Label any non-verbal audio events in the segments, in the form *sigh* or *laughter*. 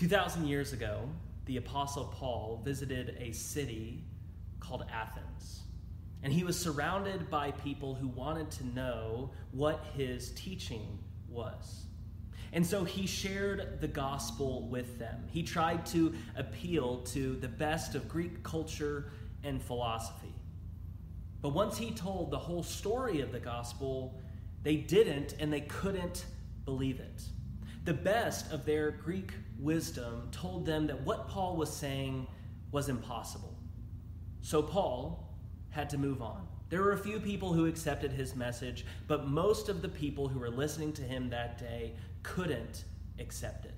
2,000 years ago, the Apostle Paul visited a city called Athens. And he was surrounded by people who wanted to know what his teaching was. And so he shared the gospel with them. He tried to appeal to the best of Greek culture and philosophy. But once he told the whole story of the gospel, they didn't and they couldn't believe it. The best of their Greek wisdom told them that what Paul was saying was impossible. So Paul had to move on. There were a few people who accepted his message, but most of the people who were listening to him that day couldn't accept it.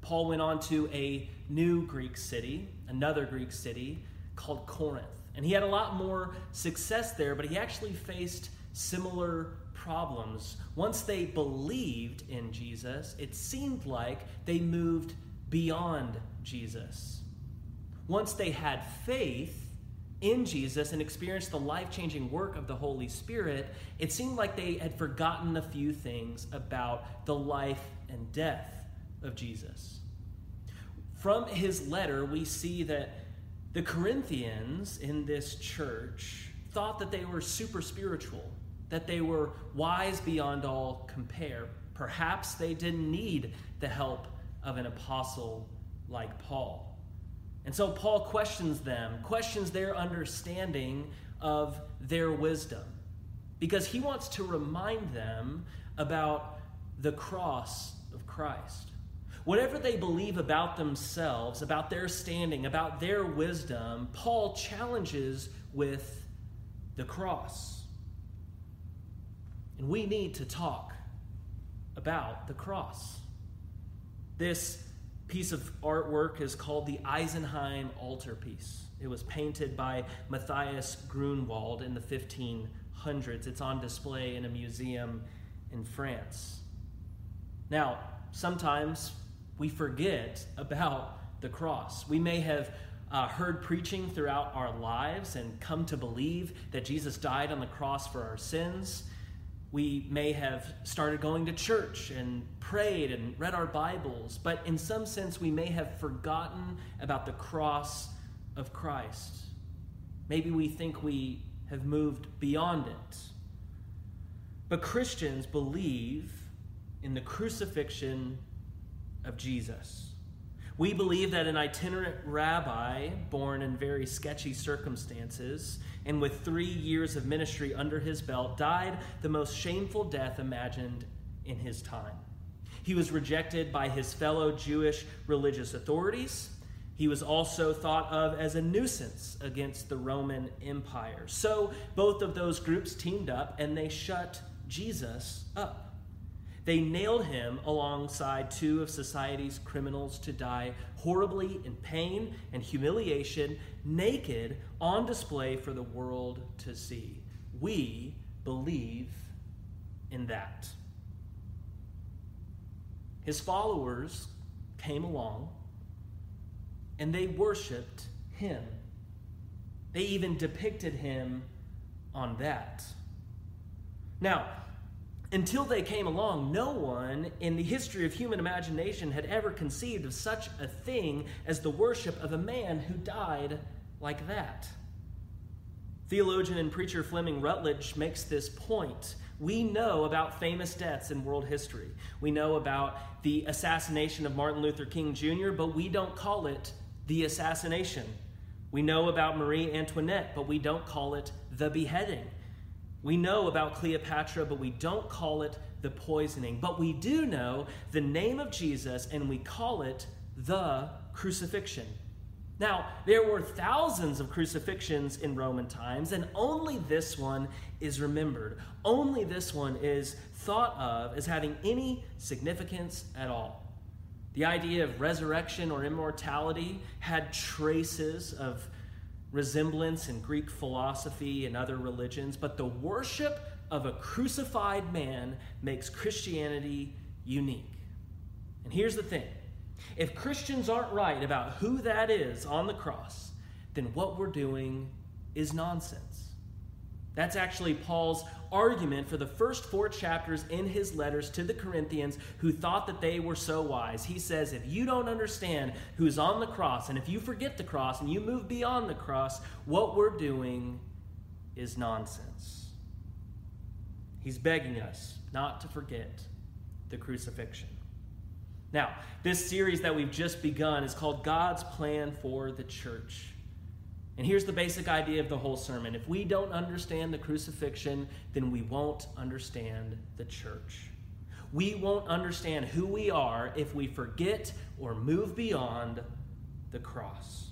Paul went on to a new Greek city, another Greek city called Corinth. And he had a lot more success there, but he actually faced similar problems. Once they believed in Jesus, it seemed like they moved beyond Jesus. Once they had faith, in Jesus and experienced the life changing work of the Holy Spirit, it seemed like they had forgotten a few things about the life and death of Jesus. From his letter, we see that the Corinthians in this church thought that they were super spiritual, that they were wise beyond all compare. Perhaps they didn't need the help of an apostle like Paul. And so Paul questions them, questions their understanding of their wisdom, because he wants to remind them about the cross of Christ. Whatever they believe about themselves, about their standing, about their wisdom, Paul challenges with the cross. And we need to talk about the cross. This piece of artwork is called the Isenheim altarpiece. It was painted by Matthias Grunewald in the 1500s. It's on display in a museum in France. Now, sometimes we forget about the cross. We may have uh, heard preaching throughout our lives and come to believe that Jesus died on the cross for our sins. We may have started going to church and prayed and read our Bibles, but in some sense, we may have forgotten about the cross of Christ. Maybe we think we have moved beyond it. But Christians believe in the crucifixion of Jesus. We believe that an itinerant rabbi, born in very sketchy circumstances, and with three years of ministry under his belt, died the most shameful death imagined in his time. He was rejected by his fellow Jewish religious authorities. He was also thought of as a nuisance against the Roman Empire. So both of those groups teamed up and they shut Jesus up. They nailed him alongside two of society's criminals to die horribly in pain and humiliation, naked, on display for the world to see. We believe in that. His followers came along and they worshiped him. They even depicted him on that. Now, until they came along, no one in the history of human imagination had ever conceived of such a thing as the worship of a man who died like that. Theologian and preacher Fleming Rutledge makes this point. We know about famous deaths in world history. We know about the assassination of Martin Luther King Jr., but we don't call it the assassination. We know about Marie Antoinette, but we don't call it the beheading. We know about Cleopatra, but we don't call it the poisoning. But we do know the name of Jesus, and we call it the crucifixion. Now, there were thousands of crucifixions in Roman times, and only this one is remembered. Only this one is thought of as having any significance at all. The idea of resurrection or immortality had traces of resemblance in Greek philosophy and other religions, but the worship of a crucified man makes Christianity unique. And here's the thing if Christians aren't right about who that is on the cross, then what we're doing is nonsense. That's actually Paul's argument for the first four chapters in his letters to the Corinthians who thought that they were so wise. He says, if you don't understand who's on the cross, and if you forget the cross and you move beyond the cross, what we're doing is nonsense. He's begging us not to forget the crucifixion. Now, this series that we've just begun is called God's Plan for the Church. And here's the basic idea of the whole sermon. If we don't understand the crucifixion, then we won't understand the church. We won't understand who we are if we forget or move beyond the cross.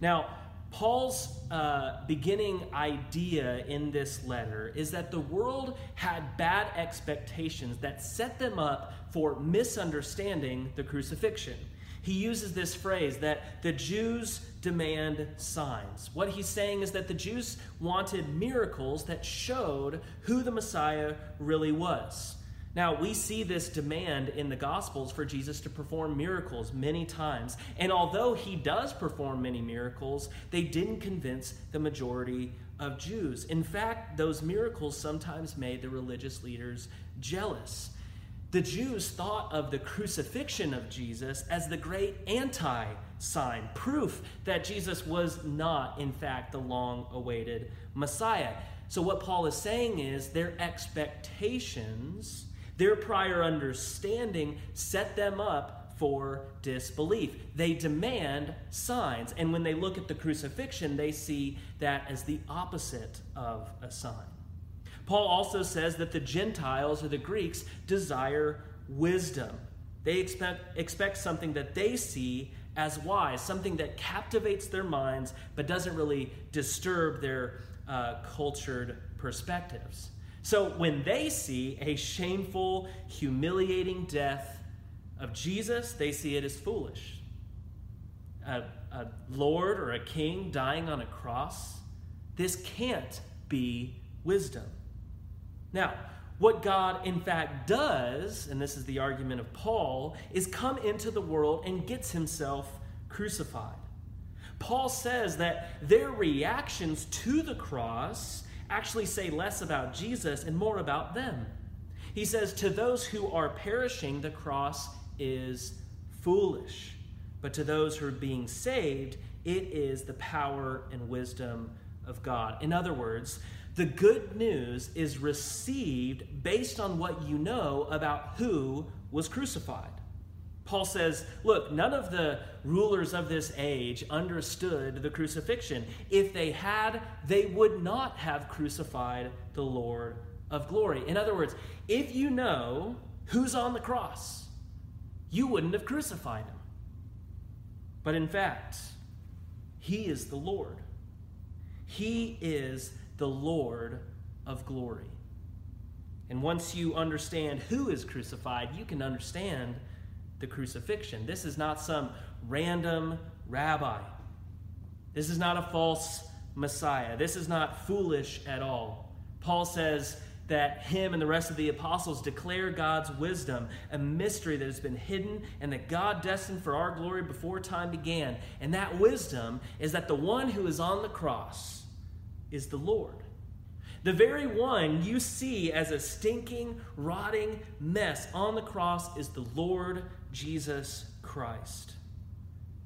Now, Paul's uh, beginning idea in this letter is that the world had bad expectations that set them up for misunderstanding the crucifixion. He uses this phrase that the Jews demand signs. What he's saying is that the Jews wanted miracles that showed who the Messiah really was. Now, we see this demand in the Gospels for Jesus to perform miracles many times. And although he does perform many miracles, they didn't convince the majority of Jews. In fact, those miracles sometimes made the religious leaders jealous. The Jews thought of the crucifixion of Jesus as the great anti sign, proof that Jesus was not, in fact, the long awaited Messiah. So, what Paul is saying is their expectations their prior understanding set them up for disbelief. They demand signs, and when they look at the crucifixion, they see that as the opposite of a sign. Paul also says that the Gentiles or the Greeks desire wisdom. They expect, expect something that they see as wise, something that captivates their minds but doesn't really disturb their uh, cultured perspectives. So when they see a shameful, humiliating death of Jesus, they see it as foolish. A, a Lord or a king dying on a cross, this can't be wisdom. Now, what God in fact does, and this is the argument of Paul, is come into the world and gets himself crucified. Paul says that their reactions to the cross actually say less about Jesus and more about them. He says, To those who are perishing, the cross is foolish. But to those who are being saved, it is the power and wisdom of God. In other words, the good news is received based on what you know about who was crucified. Paul says, Look, none of the rulers of this age understood the crucifixion. If they had, they would not have crucified the Lord of glory. In other words, if you know who's on the cross, you wouldn't have crucified him. But in fact, he is the Lord. He is the Lord of glory. And once you understand who is crucified, you can understand the crucifixion. This is not some random rabbi. This is not a false Messiah. This is not foolish at all. Paul says that him and the rest of the apostles declare God's wisdom, a mystery that has been hidden and that God destined for our glory before time began. And that wisdom is that the one who is on the cross is the Lord. The very one you see as a stinking, rotting mess on the cross is the Lord Jesus Christ.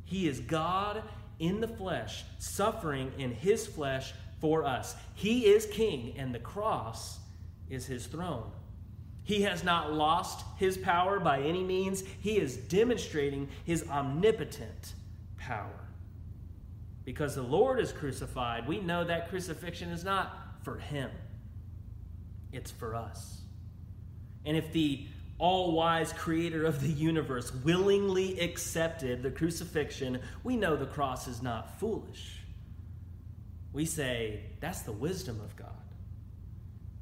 He is God in the flesh, suffering in his flesh for us. He is king, and the cross is his throne. He has not lost his power by any means. He is demonstrating his omnipotent power. Because the Lord is crucified, we know that crucifixion is not for him, it's for us. And if the all wise creator of the universe willingly accepted the crucifixion, we know the cross is not foolish. We say that's the wisdom of God.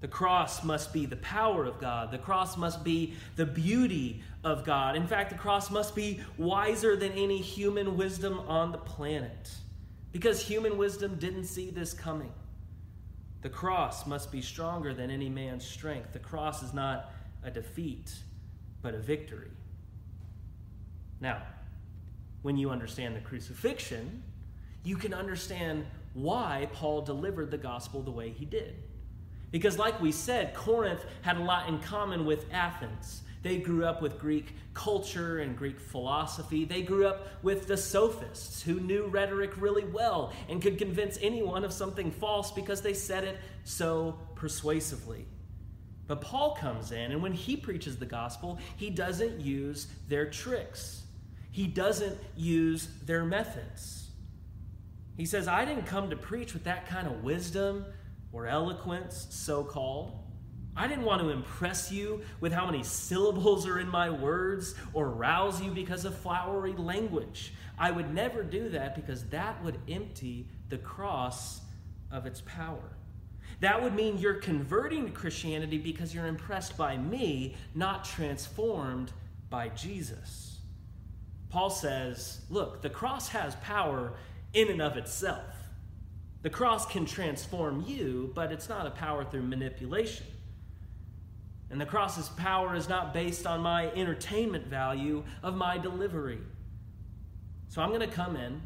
The cross must be the power of God. The cross must be the beauty of God. In fact, the cross must be wiser than any human wisdom on the planet because human wisdom didn't see this coming. The cross must be stronger than any man's strength. The cross is not a defeat, but a victory. Now, when you understand the crucifixion, you can understand why Paul delivered the gospel the way he did. Because, like we said, Corinth had a lot in common with Athens. They grew up with Greek culture and Greek philosophy. They grew up with the sophists who knew rhetoric really well and could convince anyone of something false because they said it so persuasively. But Paul comes in, and when he preaches the gospel, he doesn't use their tricks, he doesn't use their methods. He says, I didn't come to preach with that kind of wisdom or eloquence, so called. I didn't want to impress you with how many syllables are in my words or rouse you because of flowery language. I would never do that because that would empty the cross of its power. That would mean you're converting to Christianity because you're impressed by me, not transformed by Jesus. Paul says, look, the cross has power in and of itself. The cross can transform you, but it's not a power through manipulation. And the cross's power is not based on my entertainment value of my delivery. So I'm going to come in,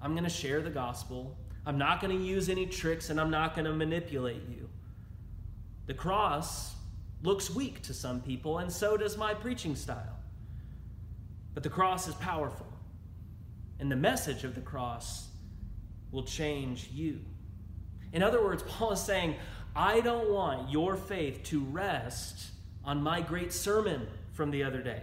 I'm going to share the gospel. I'm not going to use any tricks, and I'm not going to manipulate you. The cross looks weak to some people, and so does my preaching style. But the cross is powerful, and the message of the cross will change you. In other words, Paul is saying, I don't want your faith to rest on my great sermon from the other day.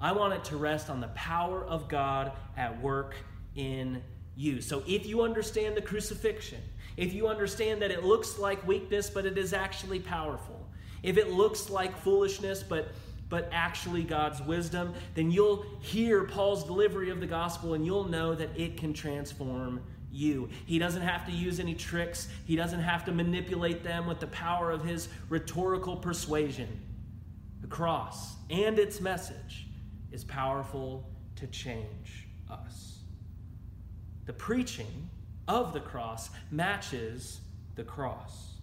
I want it to rest on the power of God at work in you. So if you understand the crucifixion, if you understand that it looks like weakness, but it is actually powerful, if it looks like foolishness, but but actually God's wisdom, then you'll hear Paul's delivery of the gospel and you'll know that it can transform you. He doesn't have to use any tricks, he doesn't have to manipulate them with the power of his rhetorical persuasion. The cross and its message is powerful to change us. The preaching of the cross matches the cross.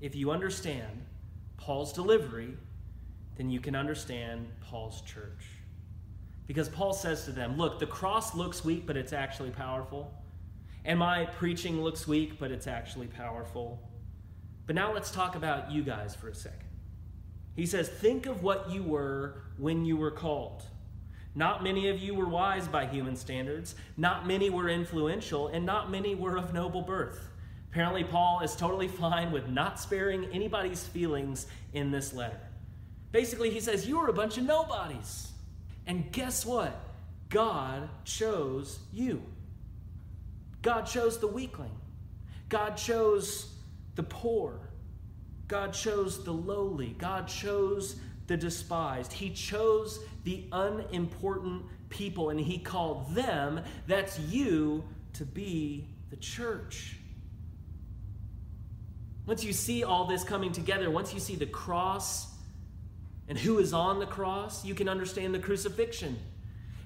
If you understand Paul's delivery, then you can understand Paul's church. Because Paul says to them, Look, the cross looks weak, but it's actually powerful. And my preaching looks weak, but it's actually powerful. But now let's talk about you guys for a second. He says, Think of what you were when you were called. Not many of you were wise by human standards, not many were influential, and not many were of noble birth. Apparently, Paul is totally fine with not sparing anybody's feelings in this letter. Basically, he says, You were a bunch of nobodies. And guess what? God chose you. God chose the weakling. God chose the poor. God chose the lowly. God chose the despised. He chose the unimportant people and He called them, that's you, to be the church. Once you see all this coming together, once you see the cross and who is on the cross, you can understand the crucifixion.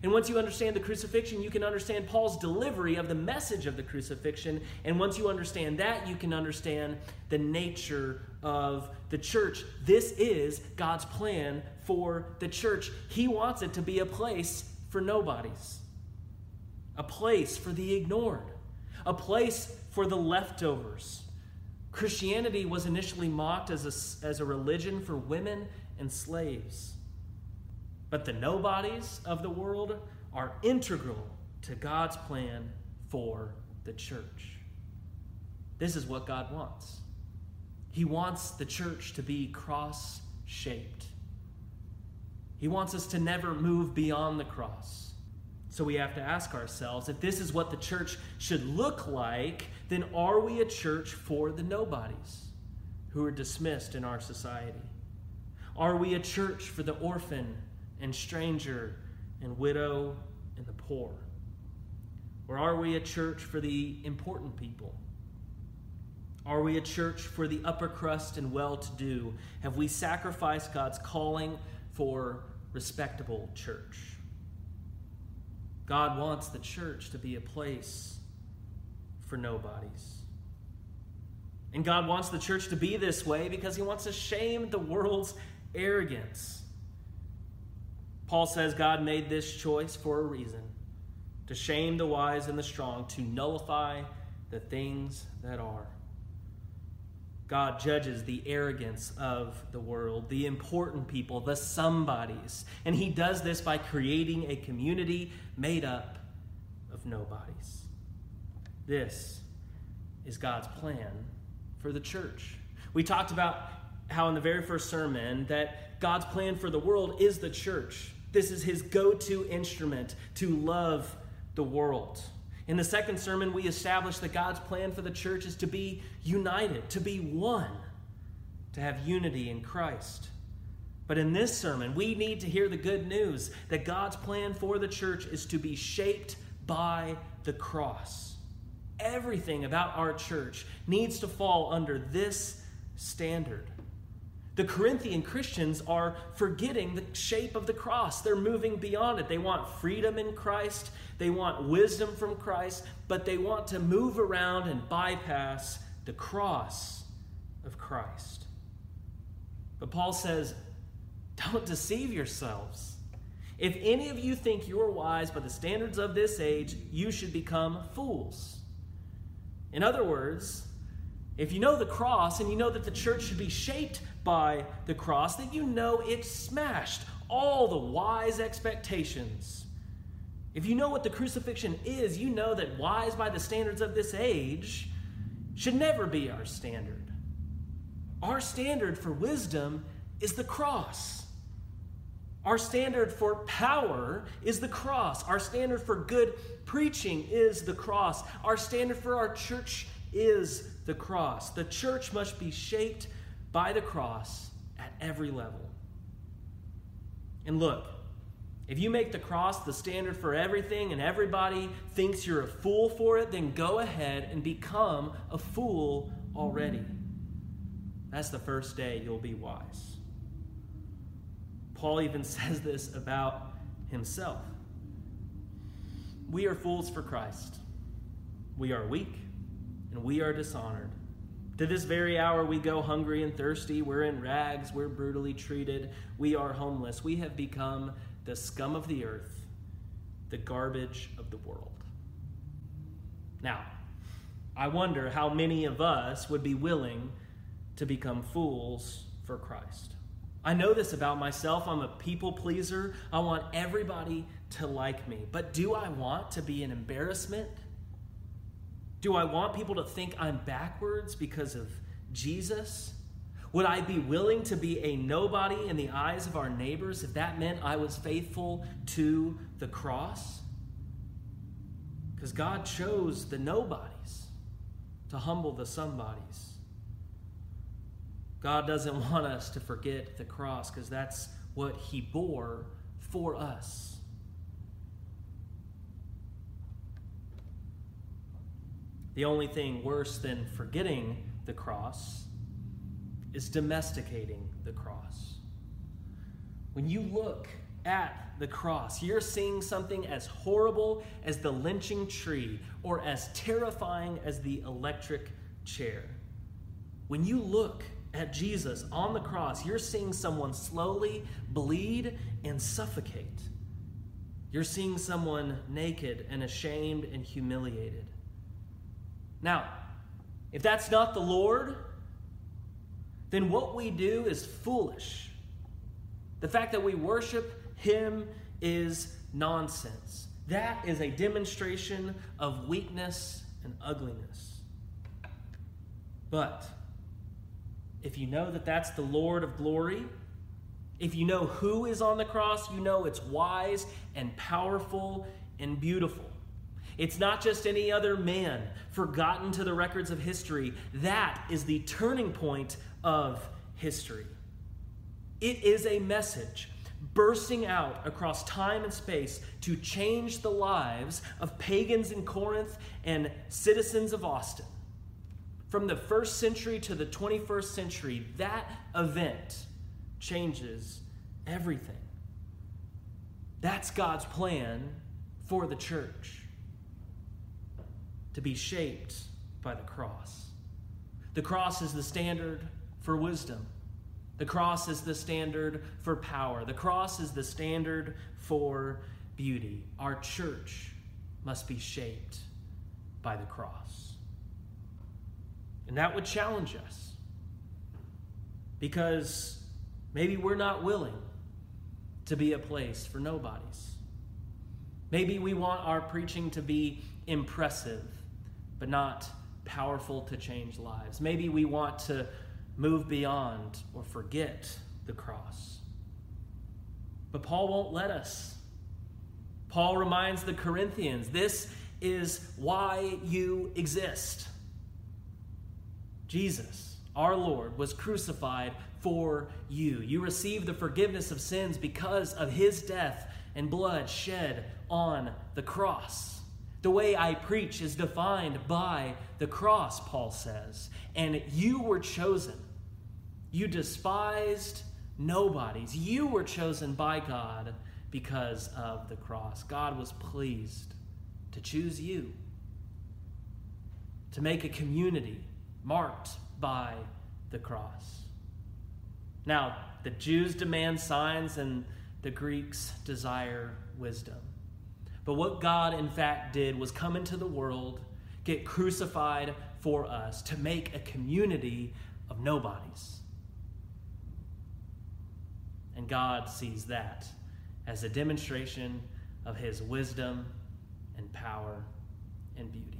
And once you understand the crucifixion, you can understand Paul's delivery of the message of the crucifixion. And once you understand that, you can understand the nature of the church. This is God's plan for the church. He wants it to be a place for nobodies, a place for the ignored, a place for the leftovers. Christianity was initially mocked as a, as a religion for women and slaves. But the nobodies of the world are integral to God's plan for the church. This is what God wants. He wants the church to be cross shaped. He wants us to never move beyond the cross. So we have to ask ourselves if this is what the church should look like, then are we a church for the nobodies who are dismissed in our society? Are we a church for the orphan and stranger and widow and the poor? Or are we a church for the important people? Are we a church for the upper crust and well to do? Have we sacrificed God's calling for respectable church? God wants the church to be a place for nobodies. And God wants the church to be this way because He wants to shame the world's arrogance. Paul says God made this choice for a reason to shame the wise and the strong, to nullify the things that are. God judges the arrogance of the world, the important people, the somebodies. And he does this by creating a community made up of nobodies. This is God's plan for the church. We talked about how in the very first sermon that God's plan for the world is the church. This is his go to instrument to love the world. In the second sermon, we established that God's plan for the church is to be united, to be one, to have unity in Christ. But in this sermon, we need to hear the good news that God's plan for the church is to be shaped by the cross. Everything about our church needs to fall under this standard. The Corinthian Christians are forgetting the shape of the cross. They're moving beyond it. They want freedom in Christ, they want wisdom from Christ, but they want to move around and bypass the cross of Christ. But Paul says, don't deceive yourselves. If any of you think you are wise by the standards of this age, you should become fools. In other words, if you know the cross and you know that the church should be shaped by the cross, then you know it smashed all the wise expectations if you know what the crucifixion is, you know that wise by the standards of this age should never be our standard. Our standard for wisdom is the cross. Our standard for power is the cross. Our standard for good preaching is the cross. Our standard for our church is the cross. The church must be shaped by the cross at every level. And look, if you make the cross the standard for everything and everybody thinks you're a fool for it, then go ahead and become a fool already. That's the first day you'll be wise. Paul even *laughs* says this about himself. We are fools for Christ. We are weak and we are dishonored. To this very hour, we go hungry and thirsty. We're in rags. We're brutally treated. We are homeless. We have become the scum of the earth, the garbage of the world. Now, I wonder how many of us would be willing to become fools for Christ. I know this about myself. I'm a people pleaser. I want everybody to like me. But do I want to be an embarrassment? Do I want people to think I'm backwards because of Jesus? Would I be willing to be a nobody in the eyes of our neighbors if that meant I was faithful to the cross? Because God chose the nobodies to humble the somebodies. God doesn't *laughs* want us to forget the cross because that's what He bore for us. The only thing worse than forgetting the cross is domesticating the cross. When you look at the cross, you're seeing something as horrible as the lynching tree or as terrifying as the electric chair. When you look at Jesus on the cross, you're seeing someone slowly bleed and suffocate. You're seeing someone naked and ashamed and humiliated. Now, if that's not the Lord, then what we do is foolish. The fact that we worship Him is nonsense. That is a demonstration of weakness and ugliness. But if you know that that's the Lord of glory, if you know who is on the cross, you know it's wise and powerful and beautiful. It's not just any other man forgotten to the records of history. That is the turning point of history. It is a message bursting out across time and space to change the lives of pagans in Corinth and citizens of Austin. From the first century to the 21st century, that event changes everything. That's God's plan for the church to be shaped by the cross. The cross is the standard for wisdom. The cross is the standard for power. The cross is the standard for beauty. Our church must be shaped by the cross. And that would challenge us because maybe we're not willing to be a place for nobodies. Maybe we want our preaching to be impressive, but not powerful to change lives. Maybe we want to move beyond or forget the cross. But Paul won't let us. Paul reminds the Corinthians this is why you exist. Jesus, our Lord, was crucified for you. You receive the forgiveness of sins because of his death and blood shed on the cross. The way I preach is defined by the cross, Paul says. And you were chosen. You despised nobodies. You were chosen by God because of the cross. God was pleased to choose you to make a community marked by the cross. Now, the Jews demand signs and the Greeks desire wisdom. But what God, in fact, did was come into the world, get crucified for us to make a community of nobodies. And God sees that as a demonstration of his wisdom and power and beauty.